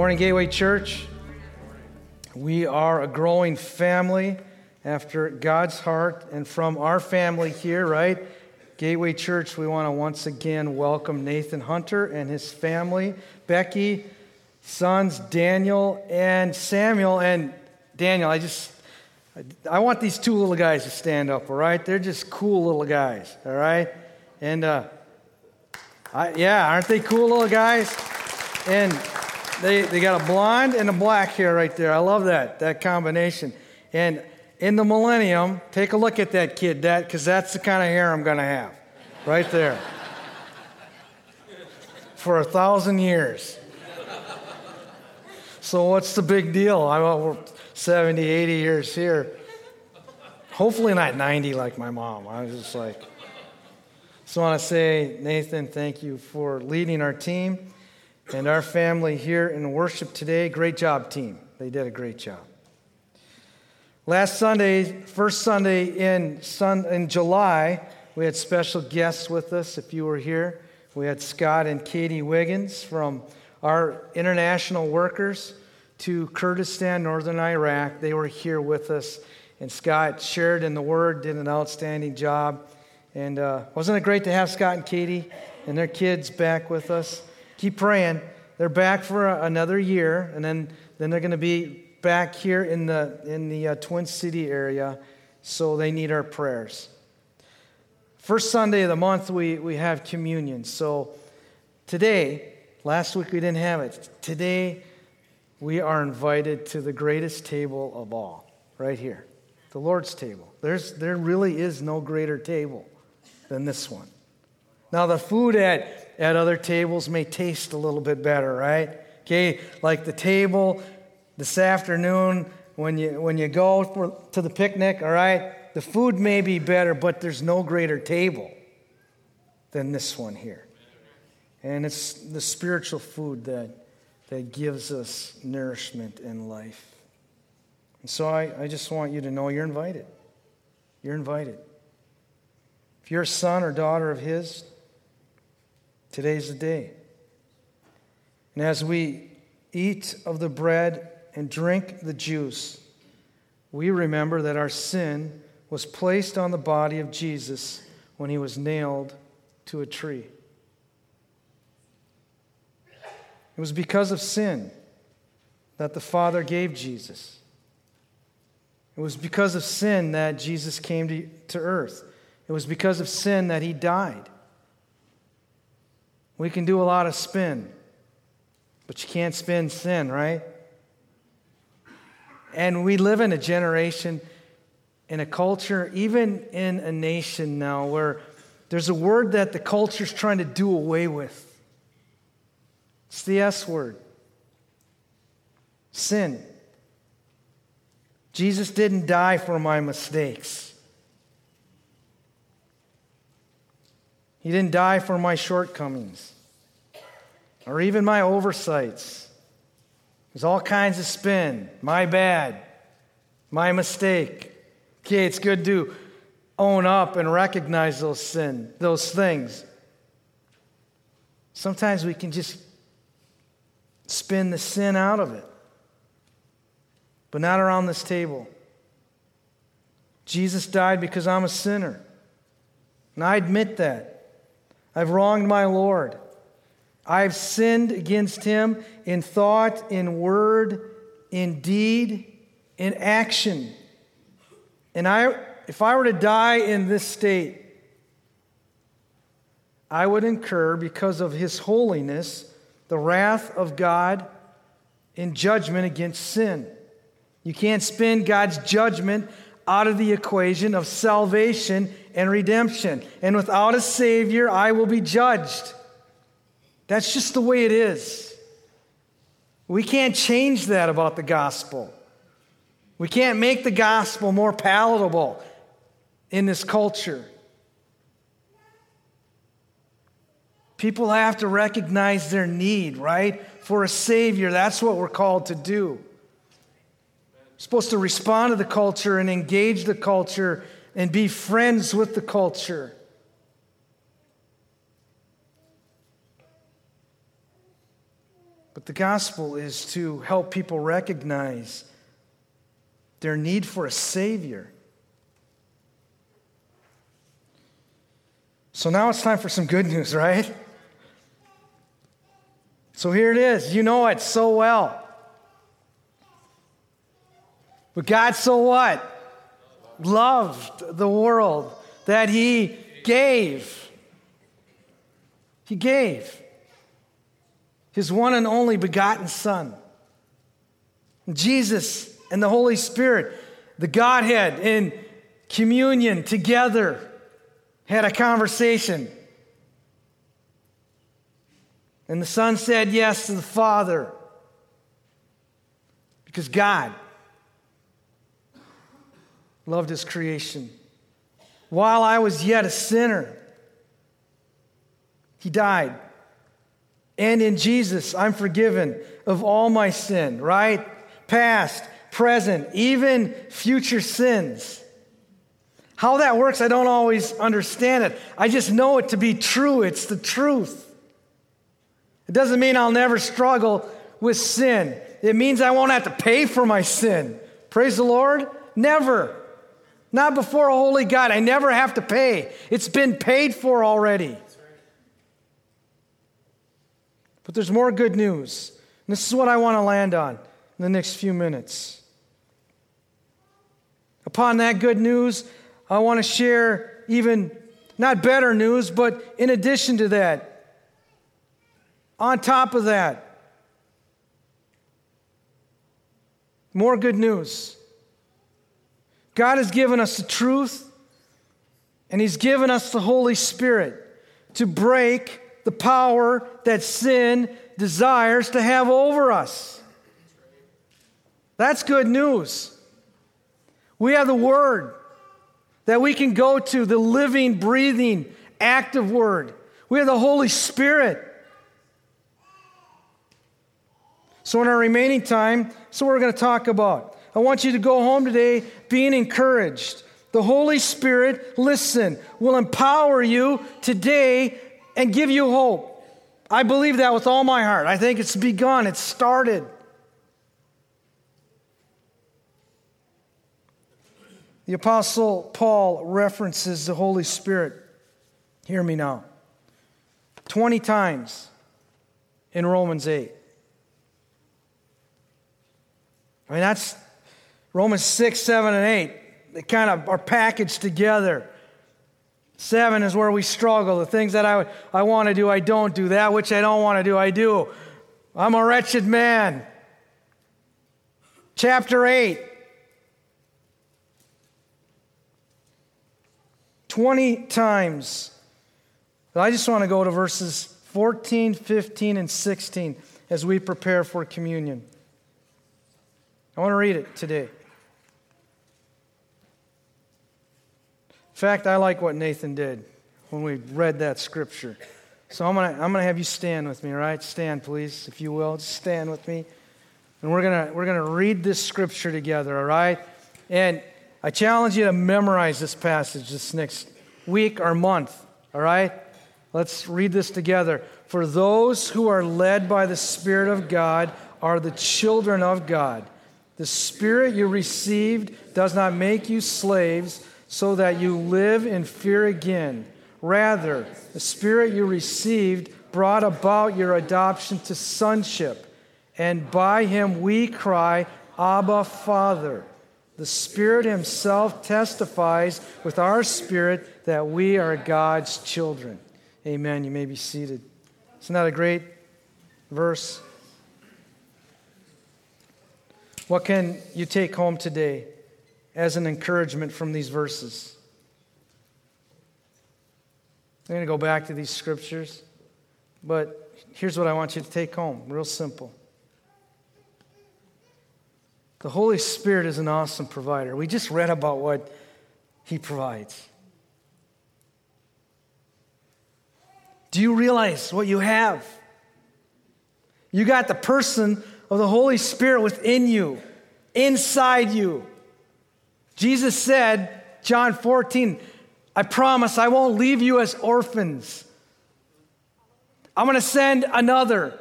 morning, Gateway Church. We are a growing family after God's heart, and from our family here, right? Gateway Church, we want to once again welcome Nathan Hunter and his family, Becky, sons Daniel and Samuel. And Daniel, I just, I want these two little guys to stand up, all right? They're just cool little guys, all right? And, uh, I, yeah, aren't they cool little guys? And they, they got a blonde and a black hair right there. I love that, that combination. And in the millennium, take a look at that kid, that because that's the kind of hair I'm going to have, right there, for a thousand years. So what's the big deal? I'm 70, 80 years here. Hopefully not 90 like my mom. I was just like. So I want to say, Nathan, thank you for leading our team and our family here in worship today. Great job, team. They did a great job. Last Sunday, first Sunday in, sun, in July, we had special guests with us. If you were here, we had Scott and Katie Wiggins from our international workers to Kurdistan, northern Iraq. They were here with us, and Scott shared in the Word, did an outstanding job. And uh, wasn't it great to have Scott and Katie and their kids back with us? Keep praying. They're back for another year, and then, then they're going to be back here in the, in the uh, Twin City area, so they need our prayers. First Sunday of the month, we, we have communion. So today, last week we didn't have it. Today, we are invited to the greatest table of all, right here, the Lord's table. There's, there really is no greater table than this one. Now, the food at at other tables may taste a little bit better, right? Okay, like the table this afternoon when you when you go for, to the picnic, all right? The food may be better, but there's no greater table than this one here. And it's the spiritual food that, that gives us nourishment in life. And so I, I just want you to know you're invited. You're invited. If you're a son or daughter of His, Today's the day. And as we eat of the bread and drink the juice, we remember that our sin was placed on the body of Jesus when he was nailed to a tree. It was because of sin that the Father gave Jesus. It was because of sin that Jesus came to, to earth. It was because of sin that he died. We can do a lot of spin, but you can't spin sin, right? And we live in a generation, in a culture, even in a nation now, where there's a word that the culture's trying to do away with. It's the S word sin. Jesus didn't die for my mistakes. He didn't die for my shortcomings or even my oversights. There's all kinds of spin. My bad. My mistake. Okay, it's good to own up and recognize those sin, those things. Sometimes we can just spin the sin out of it. But not around this table. Jesus died because I'm a sinner. And I admit that. I've wronged my Lord. I've sinned against him in thought, in word, in deed, in action. And I, if I were to die in this state, I would incur, because of his holiness, the wrath of God in judgment against sin. You can't spend God's judgment out of the equation of salvation and redemption. And without a Savior, I will be judged. That's just the way it is. We can't change that about the gospel. We can't make the gospel more palatable in this culture. People have to recognize their need, right? For a Savior. That's what we're called to do. Supposed to respond to the culture and engage the culture and be friends with the culture. But the gospel is to help people recognize their need for a Savior. So now it's time for some good news, right? So here it is. You know it so well. But God, so what? Loved the world that He gave. He gave His one and only begotten Son. Jesus and the Holy Spirit, the Godhead in communion together, had a conversation. And the Son said yes to the Father because God loved his creation. While I was yet a sinner, he died. And in Jesus, I'm forgiven of all my sin, right? Past, present, even future sins. How that works, I don't always understand it. I just know it to be true. It's the truth. It doesn't mean I'll never struggle with sin. It means I won't have to pay for my sin. Praise the Lord. Never. Not before a holy God. I never have to pay. It's been paid for already. But there's more good news. And this is what I want to land on in the next few minutes. Upon that good news, I want to share even not better news, but in addition to that, on top of that, more good news. God has given us the truth, and He's given us the Holy Spirit to break the power that sin desires to have over us. That's good news. We have the Word that we can go to, the living, breathing, active Word. We have the Holy Spirit. So, in our remaining time, so we're going to talk about. I want you to go home today being encouraged. The Holy Spirit, listen, will empower you today and give you hope. I believe that with all my heart. I think it's begun, it's started. The Apostle Paul references the Holy Spirit. Hear me now. 20 times in Romans 8. I mean, that's Romans 6, 7, and 8. They kind of are packaged together. Seven is where we struggle. The things that I, I want to do, I don't do. That which I don't want to do, I do. I'm a wretched man. Chapter 8. 20 times. I just want to go to verses 14, 15, and 16 as we prepare for communion. I want to read it today. Fact, I like what Nathan did when we read that scripture. So I'm going to I'm to have you stand with me, all right? Stand, please, if you will. Just stand with me. And we're going we're to read this scripture together, all right? And I challenge you to memorize this passage this next week or month, all right? Let's read this together. For those who are led by the Spirit of God are the children of God. The Spirit you received does not make you slaves so that you live in fear again. Rather, the Spirit you received brought about your adoption to sonship, and by him we cry, Abba, Father. The Spirit Himself testifies with our spirit that we are God's children. Amen. You may be seated. Isn't that a great verse? What can you take home today? As an encouragement from these verses. I'm going to go back to these scriptures, but here's what I want you to take home real simple. The Holy Spirit is an awesome provider. We just read about what He provides. Do you realize what you have? You got the person of the Holy Spirit within you, inside you. Jesus said, John 14, I promise I won't leave you as orphans. I'm going to send another.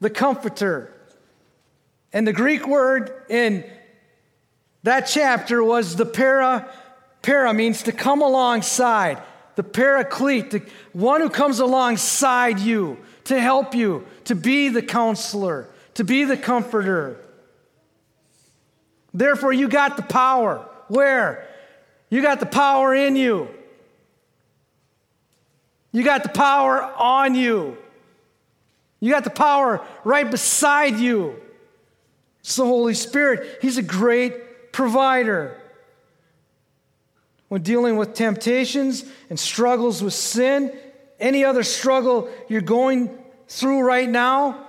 the comforter. And the Greek word in that chapter was the para. Para means to come alongside. The paraclete, the one who comes alongside you to help you, to be the counselor, to be the comforter. Therefore, you got the power. Where? You got the power in you. You got the power on you. You got the power right beside you. It's the Holy Spirit. He's a great provider. When dealing with temptations and struggles with sin, any other struggle you're going through right now,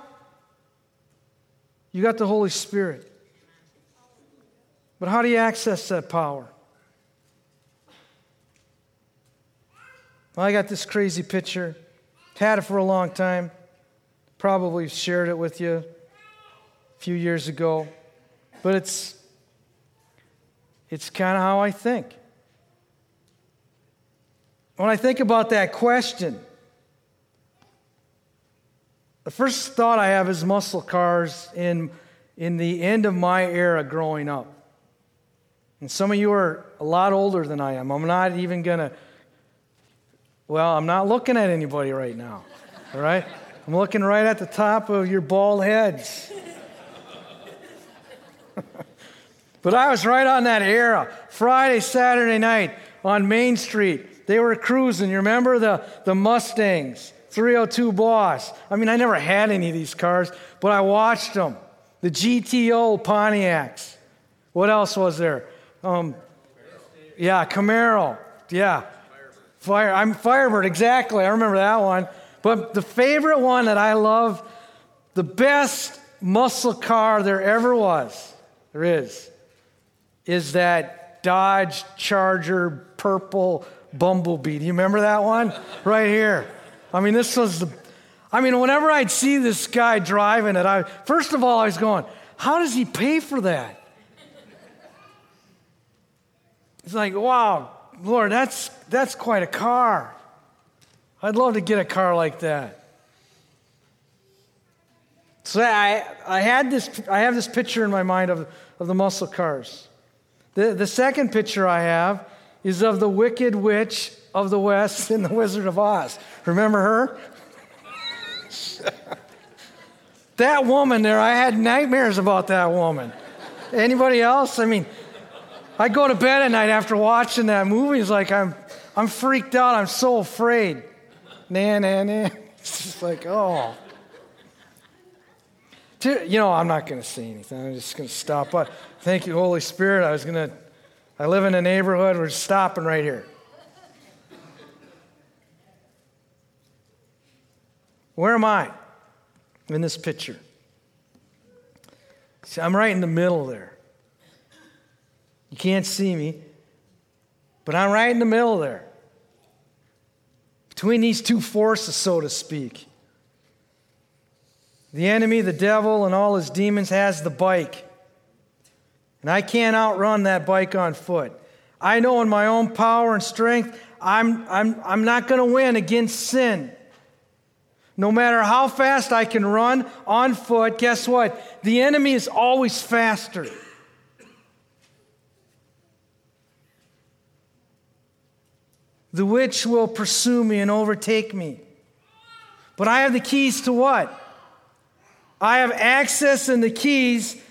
you got the Holy Spirit. But how do you access that power? Well, I got this crazy picture. Had it for a long time. Probably shared it with you a few years ago. But it's it's kind of how I think. When I think about that question, the first thought I have is muscle cars in, in the end of my era growing up. And some of you are a lot older than I am. I'm not even going to, well, I'm not looking at anybody right now, all right? I'm looking right at the top of your bald heads. but I was right on that era. Friday, Saturday night on Main Street, they were cruising. You remember the, the Mustangs, 302 Boss? I mean, I never had any of these cars, but I watched them. The GTO Pontiacs. What else was there? Um, yeah, Camaro. Yeah. Fire. I'm Firebird, exactly. I remember that one. But the favorite one that I love, the best muscle car there ever was, there is, is that Dodge Charger purple Bumblebee. Do you remember that one? right here. I mean, this was the. I mean, whenever I'd see this guy driving it, I first of all I was going, "How does he pay for that?" It's like, wow, Lord, that's, that's quite a car. I'd love to get a car like that. So I, I, had this, I have this picture in my mind of, of the muscle cars. The, the second picture I have is of the Wicked Witch of the West in The Wizard of Oz. Remember her? that woman there, I had nightmares about that woman. Anybody else? I mean, I go to bed at night after watching that movie. It's like I'm, I'm freaked out. I'm so afraid. Nah, nah, nah. It's just like, oh. You know, I'm not going to say anything. I'm just going to stop. But thank you, Holy Spirit. I was going to, I live in a neighborhood. We're stopping right here. Where am I in this picture? See, I'm right in the middle there. You can't see me, but I'm right in the middle there. Between these two forces, so to speak. The enemy, the devil, and all his demons has the bike. And I can't outrun that bike on foot. I know in my own power and strength, I'm, I'm, I'm not going to win against sin. No matter how fast I can run on foot, guess what? The enemy is always faster. The witch will pursue me and overtake me. But I have the keys to what? I have access and the keys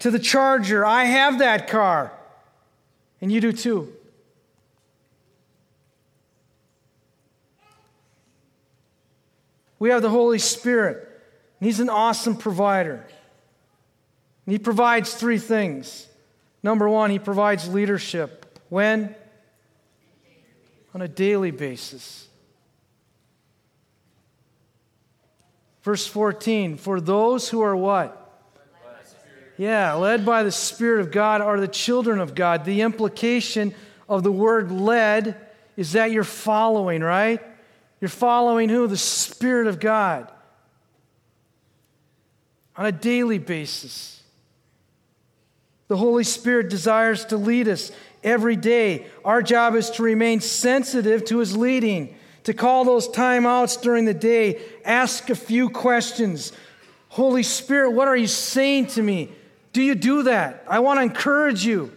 to the charger. I have that car. And you do too. We have the Holy Spirit, and He's an awesome provider. And He provides three things. Number one, He provides leadership. When? On a daily basis. Verse 14, for those who are what? Yeah, led by the Spirit of God are the children of God. The implication of the word led is that you're following, right? You're following who? The Spirit of God on a daily basis. The Holy Spirit desires to lead us every day. Our job is to remain sensitive to his leading, to call those timeouts during the day, ask a few questions, Holy Spirit, what are you saying to me? Do you do that? I want to encourage you.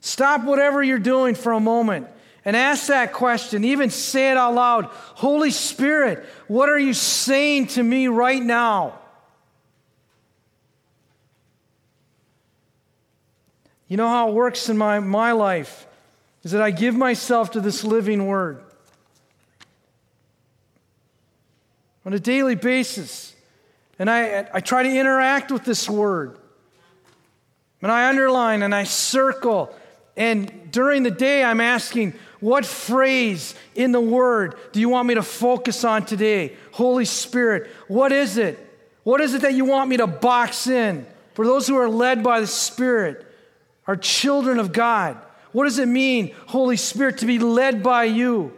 Stop whatever you're doing for a moment and ask that question. Even say it out loud Holy Spirit, what are you saying to me right now? You know how it works in my, my life is that I give myself to this living word on a daily basis. And I, I try to interact with this word. And I underline and I circle. And during the day, I'm asking, what phrase in the word do you want me to focus on today? Holy Spirit, what is it? What is it that you want me to box in? For those who are led by the Spirit, are children of God. What does it mean, Holy Spirit, to be led by you?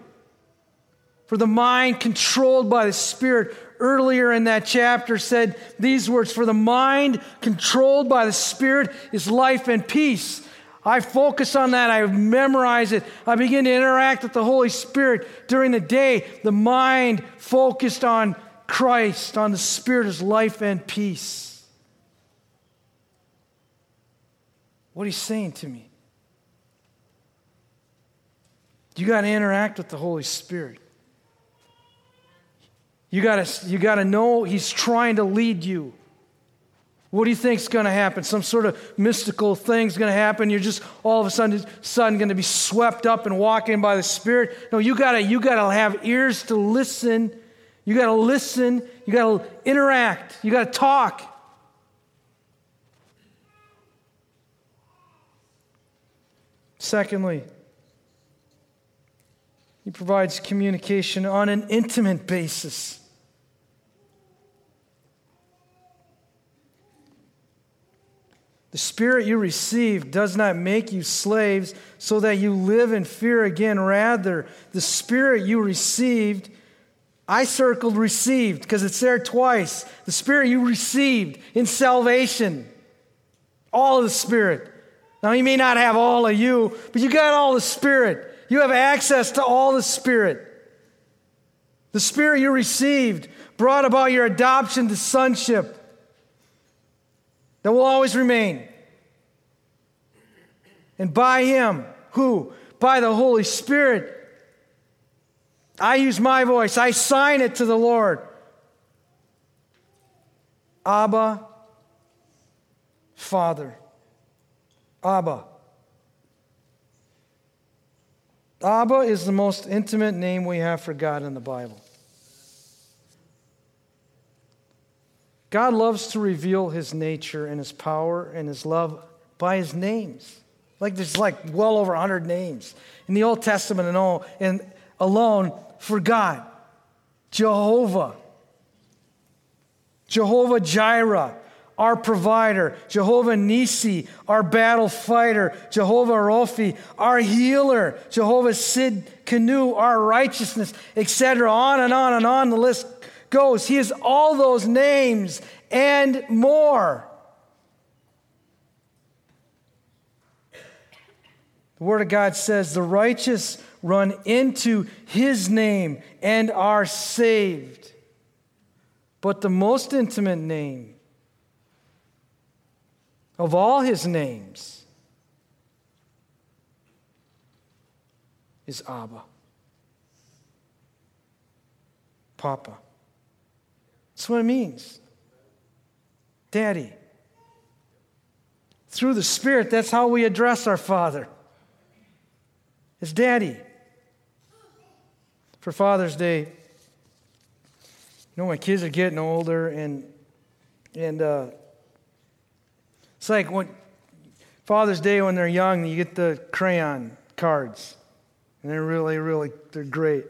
For the mind controlled by the Spirit, earlier in that chapter, said these words For the mind controlled by the Spirit is life and peace. I focus on that. I memorize it. I begin to interact with the Holy Spirit during the day. The mind focused on Christ, on the Spirit, is life and peace. What he's saying to me. You got to interact with the Holy Spirit. You got to you got to know he's trying to lead you. What do you think is going to happen? Some sort of mystical thing's going to happen. You're just all of a sudden, sudden going to be swept up and walking by the Spirit. No, you got to you got to have ears to listen. You got to listen. You got to interact. You got to talk. Secondly, he provides communication on an intimate basis. The spirit you received does not make you slaves so that you live in fear again. Rather, the spirit you received, I circled received because it's there twice. The spirit you received in salvation, all of the spirit. Now, he may not have all of you, but you got all the Spirit. You have access to all the Spirit. The Spirit you received brought about your adoption to sonship that will always remain. And by Him, who? By the Holy Spirit. I use my voice, I sign it to the Lord. Abba, Father. Abba. Abba is the most intimate name we have for God in the Bible. God loves to reveal his nature and his power and his love by his names. Like there's like well over 100 names in the Old Testament and all and alone for God. Jehovah. Jehovah Jireh our provider, Jehovah Nisi, our battle fighter, Jehovah Rophi, our healer, Jehovah Tsidkenu, our righteousness, etc. On and on and on the list goes. He is all those names and more. The Word of God says the righteous run into His name and are saved. But the most intimate name of all his names is Abba. Papa. That's what it means. Daddy. Through the Spirit, that's how we address our Father. It's Daddy. For Father's Day, you know, my kids are getting older, and and uh, it's like when Father's Day when they're young, you get the crayon cards. And they're really, really, they're great.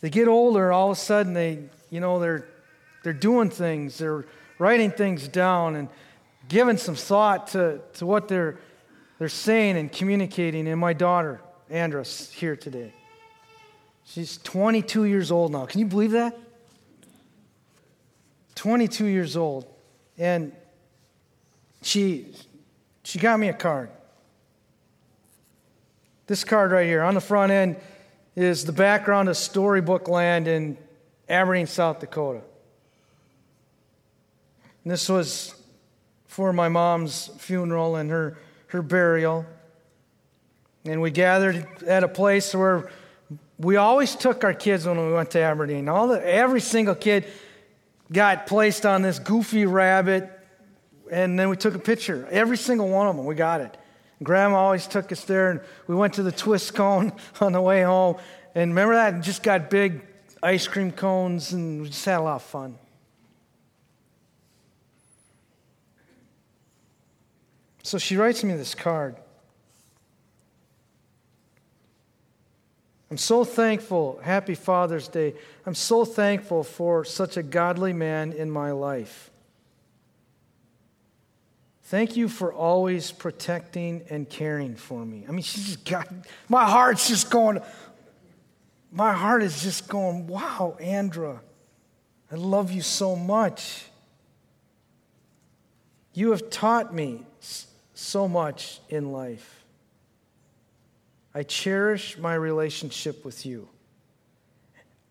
They get older, all of a sudden they, you know, they're they're doing things, they're writing things down and giving some thought to, to what they're they're saying and communicating. And my daughter, Andress, here today. She's 22 years old now. Can you believe that? 22 years old. And she, she got me a card. This card right here on the front end is the background of Storybook Land in Aberdeen, South Dakota. And this was for my mom's funeral and her, her burial. And we gathered at a place where we always took our kids when we went to Aberdeen. All the, every single kid got placed on this goofy rabbit, and then we took a picture. Every single one of them, we got it. Grandma always took us there, and we went to the twist cone on the way home. And remember that? just got big ice cream cones, and we just had a lot of fun. So she writes me this card. I'm so thankful. Happy Father's Day. I'm so thankful for such a godly man in my life. Thank you for always protecting and caring for me. I mean, she's just got, my heart's just going, my heart is just going, wow, Andra, I love you so much. You have taught me so much in life. I cherish my relationship with you.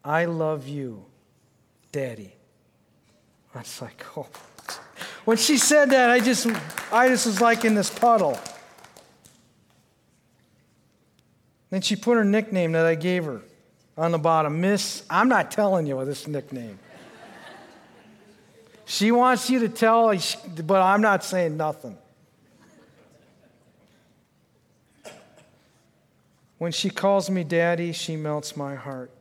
I love you, Daddy. I was like, oh. When she said that, I just, I just was like in this puddle. Then she put her nickname that I gave her on the bottom Miss, I'm not telling you this nickname. she wants you to tell, but I'm not saying nothing. When she calls me daddy, she melts my heart.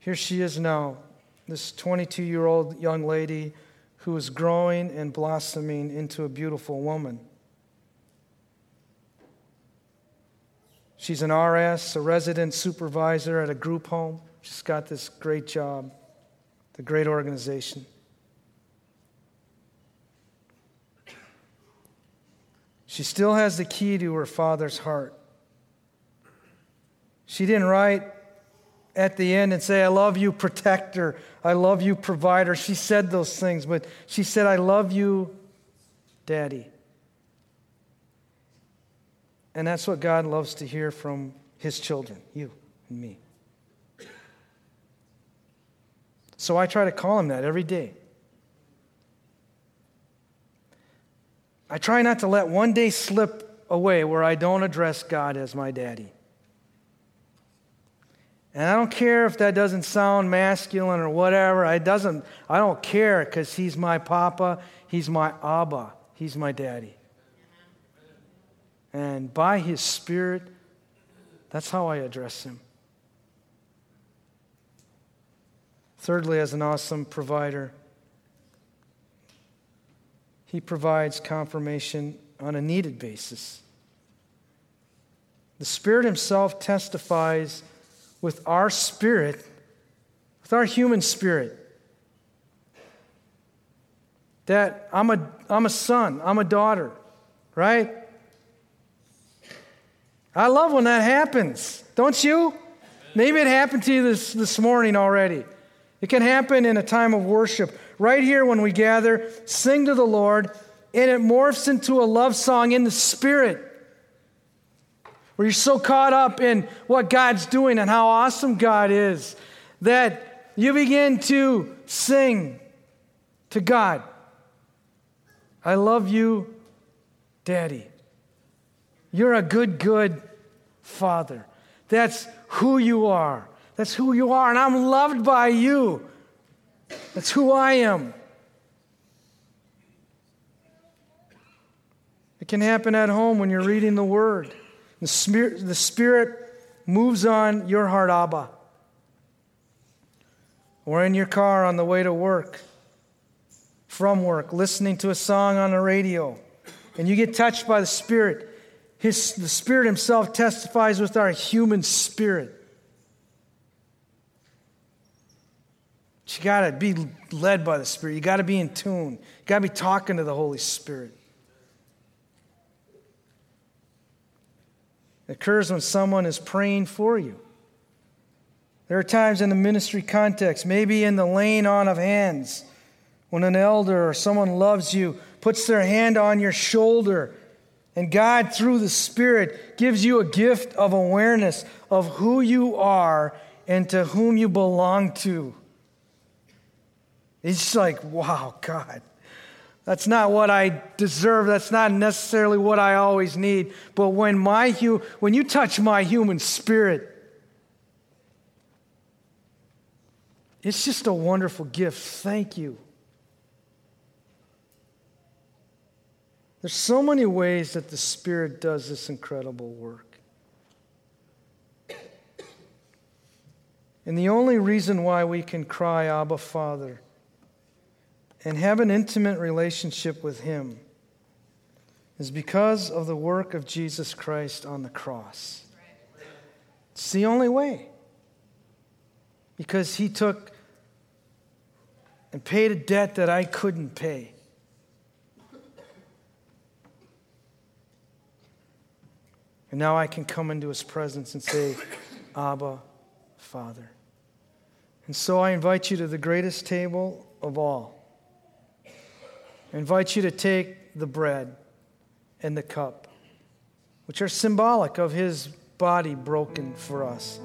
Here she is now, this 22 year old young lady who is growing and blossoming into a beautiful woman. She's an RS, a resident supervisor at a group home. She's got this great job, the great organization. She still has the key to her father's heart. She didn't write at the end and say, I love you, protector. I love you, provider. She said those things, but she said, I love you, daddy. And that's what God loves to hear from his children, you and me. So I try to call him that every day. I try not to let one day slip away where I don't address God as my daddy. And I don't care if that doesn't sound masculine or whatever. I doesn't I don't care cuz he's my papa, he's my abba, he's my daddy. And by his spirit that's how I address him. Thirdly, as an awesome provider, he provides confirmation on a needed basis. The Spirit Himself testifies with our spirit, with our human spirit, that I'm a, I'm a son, I'm a daughter, right? I love when that happens, don't you? Maybe it happened to you this, this morning already. It can happen in a time of worship right here when we gather, sing to the Lord, and it morphs into a love song in the Spirit. Where you're so caught up in what God's doing and how awesome God is that you begin to sing to God. I love you, Daddy. You're a good, good Father. That's who you are. That's who you are, and I'm loved by you. That's who I am. It can happen at home when you're reading the Word. The Spirit, the Spirit moves on your heart, Abba. Or in your car on the way to work, from work, listening to a song on the radio, and you get touched by the Spirit. His, the Spirit Himself testifies with our human spirit. you got to be led by the Spirit. You got to be in tune. You got to be talking to the Holy Spirit. It occurs when someone is praying for you. There are times in the ministry context, maybe in the laying on of hands, when an elder or someone loves you, puts their hand on your shoulder And God, through the Spirit, gives you a gift of awareness of who you are and to whom you belong to. It's like, wow, God. That's not what I deserve. That's not necessarily what I always need. But when, my, hu- when you touch my human spirit, it's just a wonderful gift. Thank you. There's so many ways that the Spirit does this incredible work. And the only reason why we can cry, Abba, Father, and have an intimate relationship with Him is because of the work of Jesus Christ on the cross. It's the only way. Because He took and paid a debt that I couldn't pay. And now I can come into his presence and say, Abba, Father. And so I invite you to the greatest table of all. I invite you to take the bread and the cup, which are symbolic of his body broken for us,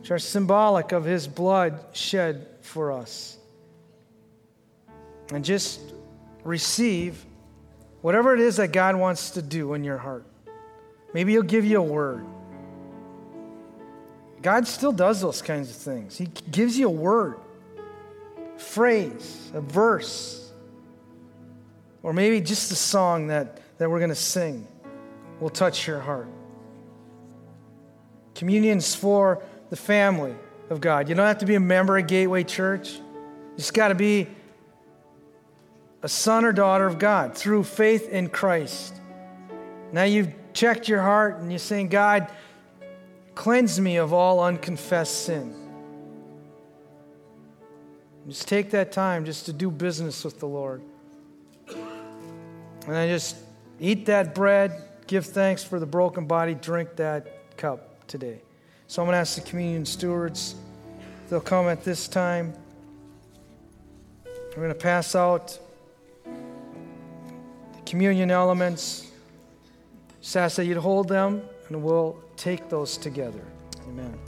which are symbolic of his blood shed for us. And just receive whatever it is that God wants to do in your heart. Maybe He'll give you a word. God still does those kinds of things. He gives you a word, phrase, a verse, or maybe just a song that, that we're going to sing will touch your heart. Communion's for the family of God. You don't have to be a member of Gateway Church. You just got to be a son or daughter of God through faith in Christ. Now you've checked your heart and you're saying, God, cleanse me of all unconfessed sin. Just take that time just to do business with the Lord. And I just eat that bread, give thanks for the broken body, drink that cup today. So I'm going to ask the communion stewards, they'll come at this time. We're going to pass out the communion elements. Ask that you'd hold them, and we'll take those together. Amen.